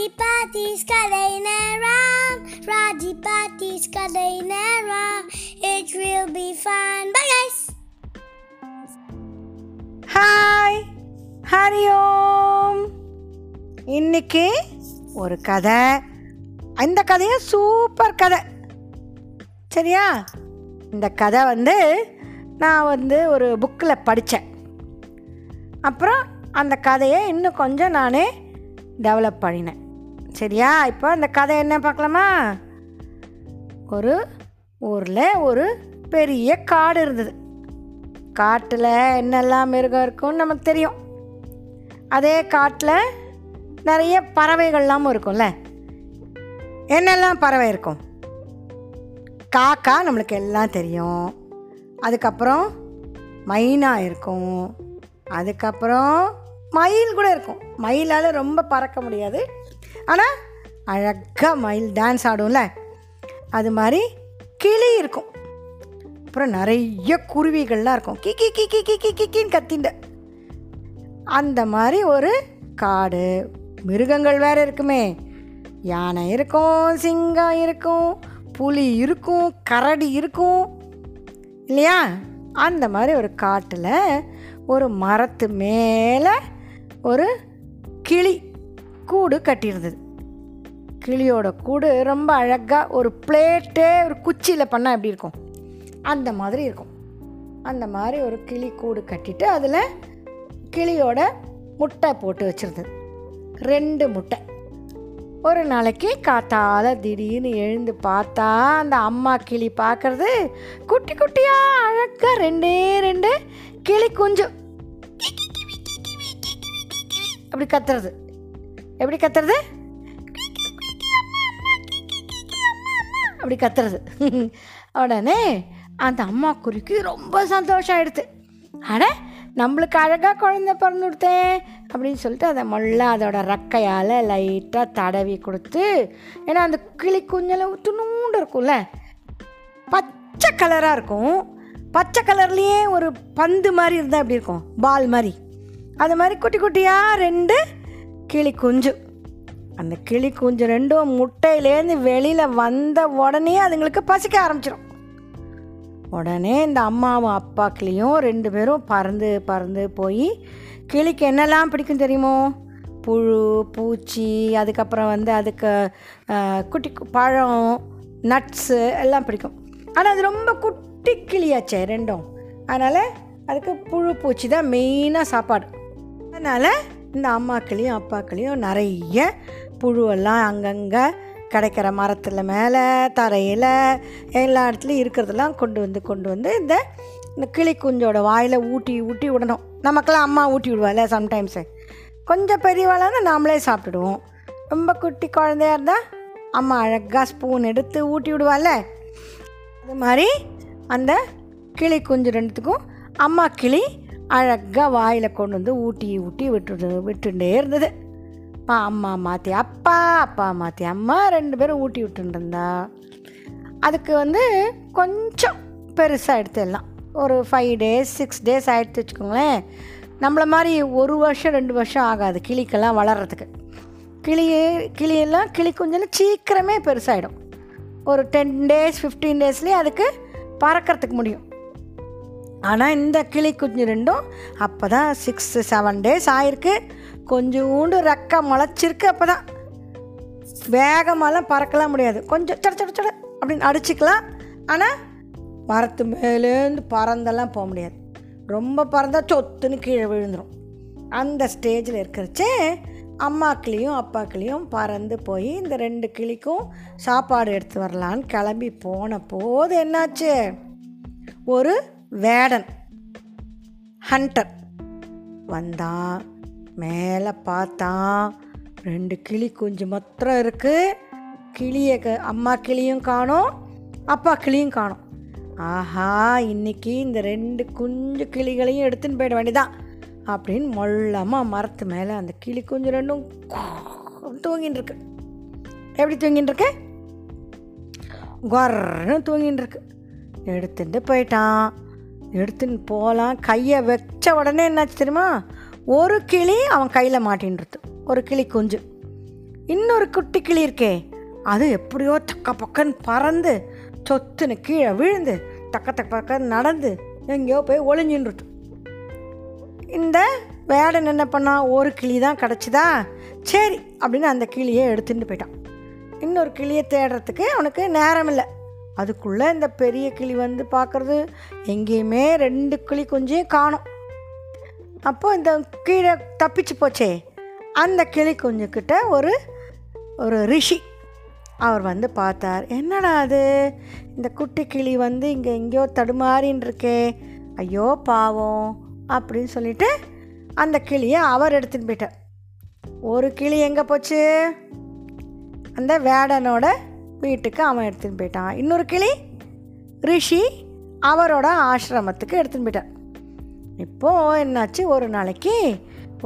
ராஜி பாத்திஸ் கதை நேரம் ராஜி பாத்திஸ் கதை நேரம் it will be fun. Bye guys. Hi Hari Om இன்னைக்கு ஒரு கதை. இந்த கதையும் சூப்பர் கதை. சரியா? இந்த கதை வந்து நான் வந்து ஒரு புக்கில் படித்தேன் அப்புறம் அந்த கதையை இன்னும் கொஞ்சம் நானே டெவலப் பண்ணினேன். சரியா? இப்போ அந்த கதை என்ன பார்க்கலாமா? ஒரு ஊரில் ஒரு பெரிய காடு இருந்தது. காட்டில் என்னெல்லாம் மிருகம் இருக்கும்னு நமக்கு தெரியும். அதே காட்டில் நிறைய பறவைகள்லாம் இருக்கும்ல. என்னெல்லாம் பறவை இருக்கும்? காக்கா நம்மளுக்கு எல்லாம் தெரியும். அதுக்கப்புறம் மைனா இருக்கும். அதுக்கப்புறம் மயில் கூட இருக்கும். மயிலால் ரொம்ப பறக்க முடியாது. ஆனால் அழகாக மயில் டான்ஸ் ஆடும்ல. அது மாதிரி கிளி இருக்கும். அப்புறம் நிறைய குருவிகள்லாம் இருக்கும். கி கி கி கி கி கி கின்னு கத்திண்ட. அந்த மாதிரி ஒரு காடு மிருகங்கள் வேறு இருக்குமே. யானை இருக்கும் சிங்கம் இருக்கும் புலி இருக்கும் கரடி இருக்கும். இல்லையா? அந்த மாதிரி ஒரு காட்டில் ஒரு மரத்து மேலே ஒரு கிளி. கூடு கட்டியிருந்தது. கிளியோட கூடு ரொம்ப அழகாக ஒரு பிளேட்டே ஒரு குச்சியில் பண்ணால் எப்படி இருக்கும்? அந்த மாதிரி இருக்கும். அந்த மாதிரி ஒரு கிளி கூடு கட்டிட்டு அதில் கிளியோட முட்டை போட்டு வச்சுருந்தது. ரெண்டு முட்டை. ஒரு நாளைக்கு காத்தால திடீர்னு எழுந்து பார்த்தா அந்த அம்மா கிளி பார்க்குறது குட்டி குட்டியாக அழகாக ரெண்டே ரெண்டு கிளி குஞ்சு. அப்படி கத்துறது. எப்படி கத்துறது? அப்படி கத்துறது. உடனே அந்த அம்மா குருவிக்கு ரொம்ப சந்தோஷம் ஆயிடுது. அட நம்மளுக்கு அழகாக குழந்தை பிறந்து கொடுத்தேன் அப்படின்னு சொல்லிட்டு அதை மொள்ள அதோட ரக்கையால் லைட்டாக தடவி கொடுத்து ஏன்னா அந்த கிளி குஞ்செல்லாம் துணுண்டு இருக்கும்ல பச்சை கலராக இருக்கும். பச்சை கலர்லேயே ஒரு பந்து மாதிரி இருந்தால் எப்படி இருக்கும்? பால் மாதிரி. அது மாதிரி குட்டி குட்டியாக ரெண்டு கிளி குஞ்சு. அந்த கிளி குஞ்சு ரெண்டும் முட்டையிலேருந்து வெளியில் வந்த உடனே அதுங்களுக்கு பசிக்க ஆரம்பிச்சிடும் உடனே இந்த அம்மாவும் அப்பாக்கிளையும் ரெண்டு பேரும் பறந்து பறந்து போய் கிளிக்கு என்னெல்லாம் பிடிக்கும் தெரியுமோ? புழு பூச்சி அதுக்கப்புறம் வந்து அதுக்கு குட்டி கு- பழம் நட்ஸு எல்லாம் பிடிக்கும். ஆனால் அது ரொம்ப குட்டி கிளியாச்சே ரெண்டும். அதனால் அதுக்கு புழு பூச்சி தான் மெயினாக சாப்பாடு. அதனால் இந்த அம்மாக்களையும் அப்பாக்களையும் நிறைய புழுவெல்லாம் அங்கங்கே கிடைக்கிற மரத்தில் மேலே தரையில் எல்லா இடத்துலையும் இருக்கிறதெல்லாம் கொண்டு வந்து கொண்டு வந்து இந்த இந்த கிளி குஞ்சோட வாயில் ஊட்டி ஊட்டி விடணும். நமக்கெல்லாம் அம்மா ஊட்டி விடுவாள்ல சம்டைம்ஸு கொஞ்சம் பெரியவாளாக நாமளே சாப்பிட்டுடுவோம். ரொம்ப குட்டி குழந்தையா இருந்தால் அம்மா அழகாக ஸ்பூன் எடுத்து ஊட்டி விடுவாள்ல. அது மாதிரி அந்த கிளி குஞ்சு ரெண்டுத்துக்கும் அம்மா கிளி அழகாக வாயில் கொண்டு வந்து ஊட்டி ஊட்டி விட்டு விட்டுட்டே இருந்தது. அப்பா அம்மா மாற்றி அப்பா அப்பா மாற்றி அம்மா ரெண்டு பேரும் ஊட்டி விட்டுருந்தா அதுக்கு வந்து கொஞ்சம் பெருசாக எடுத்து எல்லாம் ஒரு ஃபைவ் டேஸ் சிக்ஸ் டேஸ் ஆகிடுத்து வச்சுக்கோங்களேன். நம்மளை மாதிரி ஒரு வருஷம் ரெண்டு வருஷம் ஆகாது கிளிக்கெல்லாம் வளர்கிறதுக்கு கிளி கிளியெல்லாம் கிளி கொஞ்சம் சீக்கிரமே பெருசாகிடும் ஒரு டென் டேஸ் ஃபிஃப்டீன் டேஸ்லேயே அதுக்கு பறக்கிறதுக்கு முடியும். ஆனால் இந்த கிளி குஞ்சு ரெண்டும் அப்போ தான் சிக்ஸ் செவன் டேஸ் ஆயிருக்கு. கொஞ்சோண்டு ரெக்கை முளைச்சிருக்கு அப்போ தான் வேகமாலாம் பறக்கலாம் முடியாது. கொஞ்சம் சட சட சட அப்படின்னு அடிச்சுக்கலாம். ஆனால் மரத்து மேலேருந்து பறந்தெல்லாம் போக முடியாது. ரொம்ப பறந்தால் சொத்துன்னு கீழே விழுந்துடும் அந்த ஸ்டேஜில் இருக்கிறச்சே அம்மாக்கிளையும் அப்பாக்கிளையும் பறந்து போய் இந்த ரெண்டு கிளிக்கும் சாப்பாடு எடுத்து வரலான்னு கிளம்பி போன போது என்னாச்சு? ஒரு வேடன் ஹண்டர். வந்தான் மேலே பார்த்தான் ரெண்டு கிளி குஞ்சு மாத்திரம் இருக்குது கிளியை அம்மா கிளியும் காணும் அப்பா கிளியும் காணும். ஆஹா இன்னைக்கு இந்த ரெண்டு குஞ்சு கிளிகளையும் எடுத்துன்னு போயிட வேண்டியதான் அப்படின்னு மொள்ளமாக மரத்து மேலே அந்த கிளி குஞ்சு ரெண்டும் தூங்கின்னு இருக்கு எப்படி தூங்கின்னு இருக்கு கொர்ன்னு தூங்கின்னு இருக்கு எடுத்துட்டு போயிட்டான். எடுத்துன்னு போகலாம். கையை வச்ச உடனே என்னாச்சு தெரியுமா? ஒரு கிளி அவன் கையில் மாட்டின்றது. ஒரு கிளி குஞ்சு. இன்னொரு குட்டி கிளி இருக்கே. அது எப்படியோ தக்க பக்கன்னு பறந்து சொத்துன்னு கீழே விழுந்து தக்க தக்க பக்கன்னு நடந்து எங்கேயோ போய் ஒளிஞ்சின்றது. இந்த வேடன் என்ன பண்ணா? ஒரு கிளி தான் கிடச்சிதா? சரி அப்படின்னு அந்த கிளியை எடுத்துகிட்டு போயிட்டான். இன்னொரு கிளியை தேடுறதுக்கு அவனுக்கு நேரம் இல்லை அதுக்குள்ளே இந்த பெரிய கிளி வந்து பார்க்குறது எங்கேயுமே ரெண்டு கிளி குஞ்சையும் காணும். அப்போது இந்த கீழே தப்பிச்சு போச்சே அந்த கிளி குஞ்சுக்கிட்ட ஒரு ஒரு ரிஷி. அவர் வந்து பார்த்தார் என்னடா அது? இந்த குட்டி கிளி வந்து இங்கே எங்கேயோ தடுமாறின்னு இருக்கே ஐயோ பாவம் அப்படின்னு சொல்லிட்டு அந்த கிளியை அவர் எடுத்துன்னு போயிட்டார். ஒரு கிளி எங்கே போச்சு? அந்த வேடனோட வீட்டுக்கு அவன் எடுத்துன்னு போயிட்டான். இன்னொரு கிளி ரிஷி அவரோட ஆசிரமத்துக்கு எடுத்துன்னு போயிட்டான். இப்போது என்னாச்சு? ஒரு நாளைக்கு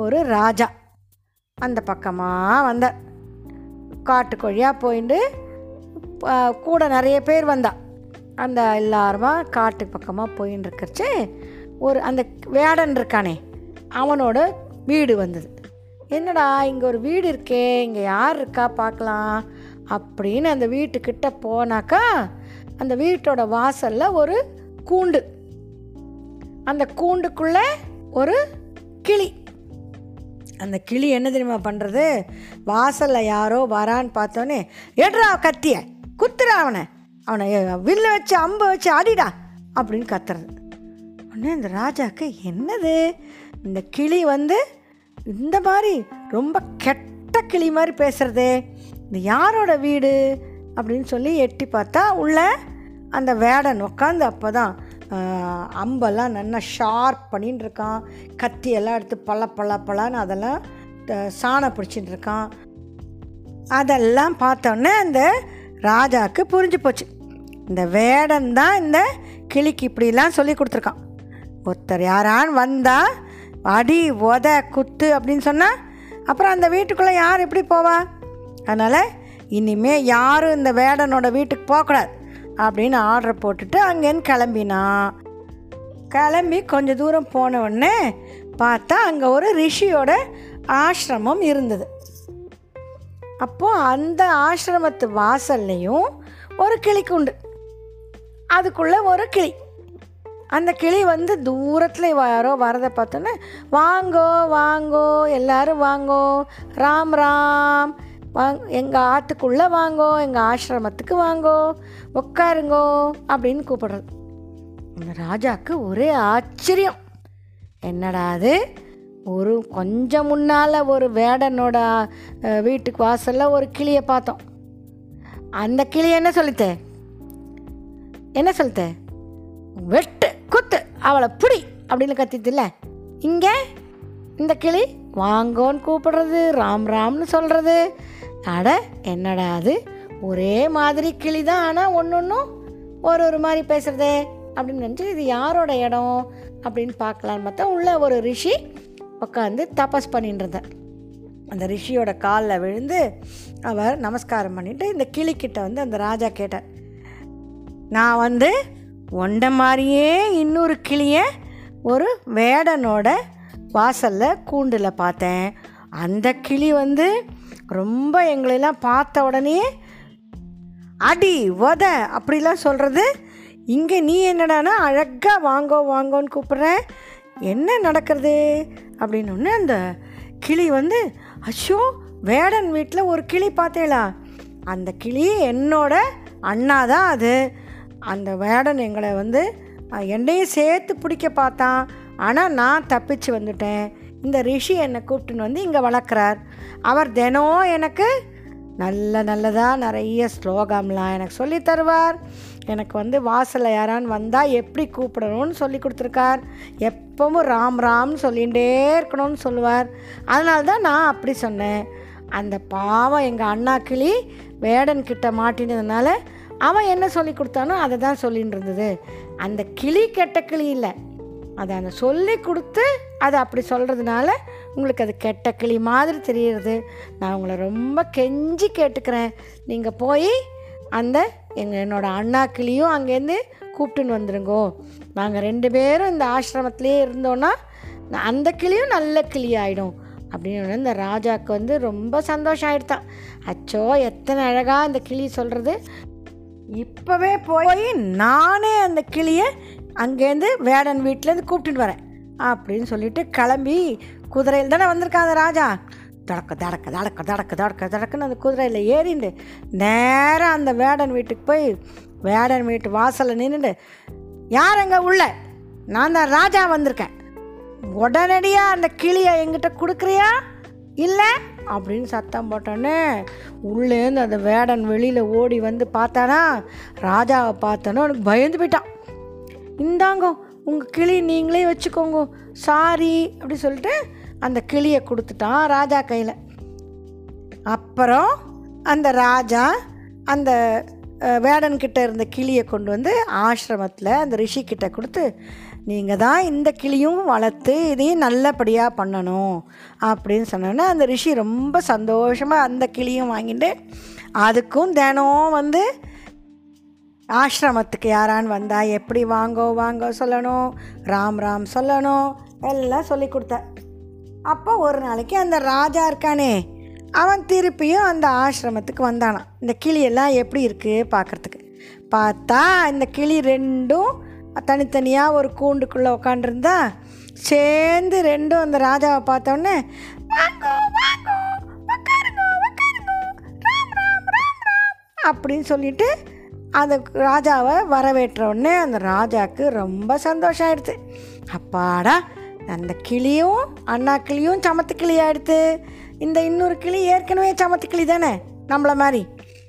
ஒரு ராஜா அந்த பக்கமாக வந்தார். காட்டுக்கொழியாக போயிட்டு கூட நிறைய பேர் வந்தா. அந்த எல்லாருமா காட்டு பக்கமாக போயின்னு இருக்கிறச்சு ஒரு அந்த வேடன் இருக்கானே அவனோட வீடு வந்தது. என்னடா இங்கே ஒரு வீடு இருக்கே இங்கே யார் இருக்கா பார்க்கலாம். அப்படின்னு அந்த வீட்டுக்கிட்ட போனாக்கா அந்த வீட்டோட வாசலில் ஒரு கூண்டு. அந்த கூண்டுக்குள்ளே ஒரு கிளி. அந்த கிளி என்ன தெரியுமா பண்ணுறது வாசலில் யாரோ வரான்னு பார்த்தோன்னே எடுறா கத்திய குத்துறா அவனை. அவனை வில்ல வச்சு அம்பை வச்சு அடிடா அப்படின்னு கத்துறது. உடனே இந்த ராஜாவுக்கு என்னது? இந்த கிளி வந்து இந்த மாதிரி ரொம்ப கெட்ட கிளி மாதிரி பேசுகிறதே இது யாரோட வீடு அப்படின்னு சொல்லி எட்டி பார்த்தா உள்ள அந்த வேடன் உட்காந்து அப்போ தான் அம்பெல்லாம் நல்லா ஷார்ப் பண்ணின்னு இருக்கான் கத்தியெல்லாம் எடுத்து பல பல பலான்னு அதெல்லாம் த- சாணம் பிடிச்சிட்டு இருக்கான் அதெல்லாம் பார்த்தோன்னே அந்த ராஜாவுக்கு புரிஞ்சு போச்சு. இந்த வேடன் தான் இந்த கிளிக்கு இப்படிலாம் சொல்லி கொடுத்துருக்கான். ஒருத்தர் யாரான் வந்தால் அடி உத குத்து அப்படின்னு சொன்னால் அப்புறம் அந்த வீட்டுக்குள்ளே யார் எப்படி போவா? அதனால் இனிமே யாரும் இந்த வேடனோட வீட்டுக்கு போகக்கூடாது அப்படின்னு ஆர்டர் போட்டுட்டு அங்கேருந்து கிளம்பினான் கிளம்பி கொஞ்சம் தூரம் போன உடனே பார்த்தா அங்கே ஒரு ரிஷியோட ஆசிரமம் இருந்தது. அப்போது அந்த ஆசிரமத்து வாசல்லையும் ஒரு கிளிக்குண்டு அதுக்குள்ளே ஒரு கிளி. அந்த கிளி வந்து தூரத்தில் யாரோ வரதை பார்த்தோன்னே வாங்கோ வாங்கோ எல்லாரும் வாங்கோ ராம் ராம் வாங் எங்கள் ஆற்றுக்குள்ளே வாங்கோ எங்கள் ஆசிரமத்துக்கு வாங்கோ உட்காருங்கோ அப்படின்னு கூப்பிடுறது. இந்த ராஜாவுக்கு ஒரே ஆச்சரியம். என்னடா அது? ஒரு கொஞ்சம் முன்னால் ஒரு வேடனோட வீட்டுக்கு வாசலில் ஒரு கிளியை பார்த்தோம். அந்த கிளி என்ன சொல்லித்த என்ன சொல்லித்த வெட்டு குத்து அவளை புடி அப்படின்னு கத்திட்டுல இங்கே இந்த கிளி வாங்கோன்னு கூப்பிடுறது ராம் ராம்னு சொல்கிறது அட என்னடா அது? ஒரே மாதிரி கிளி தான் ஆனால் ஒன்று ஒன்றும் ஒரு ஒரு மாதிரி பேசுகிறதே அப்படின்னு நினச்சி இது யாரோட இடம்? அப்படின்னு பார்க்கலான்னு பார்த்தா உள்ள ஒரு ரிஷி உட்காந்து தபஸ் பண்ணிட்டு இருந்தார் அந்த ரிஷியோட காலில் விழுந்து அவர் நமஸ்காரம் பண்ணிவிட்டு இந்த கிளிக்கிட்ட வந்து அந்த ராஜா கேட்டார். நான் வந்து ஒண்ட மாதிரியே இன்னொரு கிளியை ஒரு வேடனோட வாசலில் கூண்டில் பார்த்தேன். அந்த கிளி வந்து ரொம்ப எங்களெல்லாம் பார்த்த உடனே அடி உத அப்படிலாம் சொல்கிறது இங்கே நீ என்னடானா அழகாக வாங்கோ வாங்கோன்னு கூப்பிட்ற என்ன நடக்கிறது? அப்படின்னு அந்த கிளி வந்து அஷோ வேடன் வீட்டில் ஒரு கிளி பார்த்தேலா அந்த கிளி என்னோட அண்ணா தான் அது. அந்த வேடன் எங்களை வந்து என்னையும் சேர்த்து பிடிக்க பார்த்தான். ஆனால் நான் தப்பிச்சு வந்துட்டேன். இந்த ரிஷி என்னை கூப்பிட்டுன்னு வந்து இங்கே வளர்க்குறார். அவர் தினம் எனக்கு நல்ல நல்லதாக நிறைய ஸ்லோகம்லாம் எனக்கு சொல்லி தருவார். எனக்கு வந்து வாசலில் யாரான்னு வந்தால் எப்படி கூப்பிடணும்னு சொல்லி கொடுத்துருக்கார். எப்பவும் ராம் ராம்னு சொல்லிகிட்டே இருக்கணும்னு சொல்லுவார். அதனால தான் நான் அப்படி சொன்னேன். அந்த பாவம் எங்கள் அண்ணா கிளி வேடன் கிட்ட மாட்டினதுனால அவன் என்ன சொல்லி கொடுத்தானோ அதை தான் சொல்லின்னு இருந்தது. அந்த கிளி கெட்ட கிளி இல்லை. அதை அந்த சொல்லி கொடுத்து அதை அப்படி சொல்கிறதுனால உங்களுக்கு அது கெட்ட கிளி மாதிரி தெரியுறது. நான் உங்களை ரொம்ப கெஞ்சி கேட்டுக்கிறேன். நீங்கள் போய் அந்த எங்கள் என்னோட அண்ணா கிளியும் அங்கேருந்து கூப்பிட்டுன்னு வந்துடுங்கோ நாங்கள் ரெண்டு பேரும் இந்த ஆசிரமத்திலே இருந்தோன்னா அந்த கிளியும் நல்ல கிளி ஆகிடும் அப்படின்னு இந்த ராஜாவுக்கு வந்து ரொம்ப சந்தோஷம் ஆகிடுதான் அச்சோ எத்தனை அழகாக அந்த கிளி சொல்கிறது இப்போவே போய் நானே அந்த கிளியை அங்கேருந்து வேடன் வீட்டிலேருந்து கூப்பிட்டுட்டு வரேன். அப்படின்னு சொல்லிட்டு கிளம்பி குதிரையில் தானே வந்திருக்கான் அந்த ராஜா. தடக்க தடக்க தடக்க தடக்க தடக்க தடக்குன்னு அந்த குதிரையில் ஏறிண்டு நேராக அந்த வேடன் வீட்டுக்கு போய் வேடன் வீட்டு வாசலில் நின்றுண்டு யார் அங்கே உள்ள? நான் தான் ராஜா வந்திருக்கேன். உடனடியாக அந்த கிளியை எங்கிட்ட கொடுக்குறியா? இல்லை? அப்படின்னு சத்தம் போட்டோன்னே உள்ளேருந்து அந்த வேடன் வெளியில் ஓடி வந்து பார்த்தானா? ராஜாவை பார்த்தோன்னே அவனுக்கு பயந்து போயிட்டான். இந்தாங்கோ உங்கள் கிளி நீங்களே வச்சுக்கோங்க. சாரி அப்படி சொல்லிட்டு அந்த கிளியை கொடுத்துட்டான் ராஜா கையில். அப்புறம் அந்த ராஜா அந்த வேடன்கிட்ட இருந்த கிளியை கொண்டு வந்து ஆசிரமத்தில் அந்த ரிஷி கொடுத்து நீங்கள் தான் இந்த கிளியும் வளர்த்து இதையும் நல்லபடியாக பண்ணணும் அப்படின்னு சொன்னோன்னே அந்த ரிஷி ரொம்ப சந்தோஷமாக அந்த கிளியும் வாங்கிட்டு அதுக்கும் தினம் வந்து ஆசிரமத்துக்கு யாரான்னு வந்தால் எப்படி வாங்கோ வாங்கோ சொல்லணும். ராம் ராம் சொல்லணும். எல்லாம் சொல்லி கொடுத்தார் அப்போ ஒரு நாளைக்கு அந்த ராஜா இருக்கானே அவன் திருப்பியும் அந்த ஆசிரமத்துக்கு வந்தானான் இந்த கிளியெல்லாம் எப்படி இருக்குது பார்க்குறதுக்கு. பார்த்தா இந்த கிளி ரெண்டும் தனித்தனியாக ஒரு கூண்டுக்குள்ளே உட்காண்டிருந்தா சேர்ந்து ரெண்டும் அந்த ராஜாவை பார்த்தோன்னே அப்படின்னு சொல்லிட்டு அந்த ராஜாவை வரவேற்ற உடனே அந்த ராஜாவுக்கு ரொம்ப சந்தோஷம் ஆயிடுது அப்பாடா அந்த கிளியும் அண்ணா கிளியும் சமத்து கிளி ஆயிடுத்து இந்த இன்னொரு கிளி ஏற்கனவே சமத்து கிளி தானே நம்மளை மாதிரி.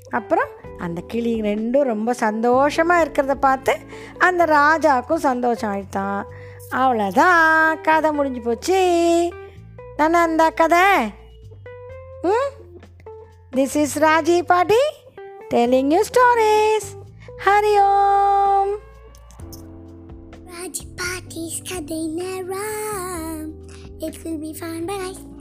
அப்புறம் அந்த கிளி ரெண்டும் ரொம்ப சந்தோஷமாக இருக்கிறத பார்த்து அந்த ராஜாவுக்கும் சந்தோஷம் ஆயிடுதான் அவ்வளோதான் கதை முடிஞ்சு போச்சு. தானே அந்த கதை. ம்? திஸ் இஸ் ராஜி பாட்டி. telling you stories. Hari Om! Rajapati's Kadena Ram. It will be fun, but I.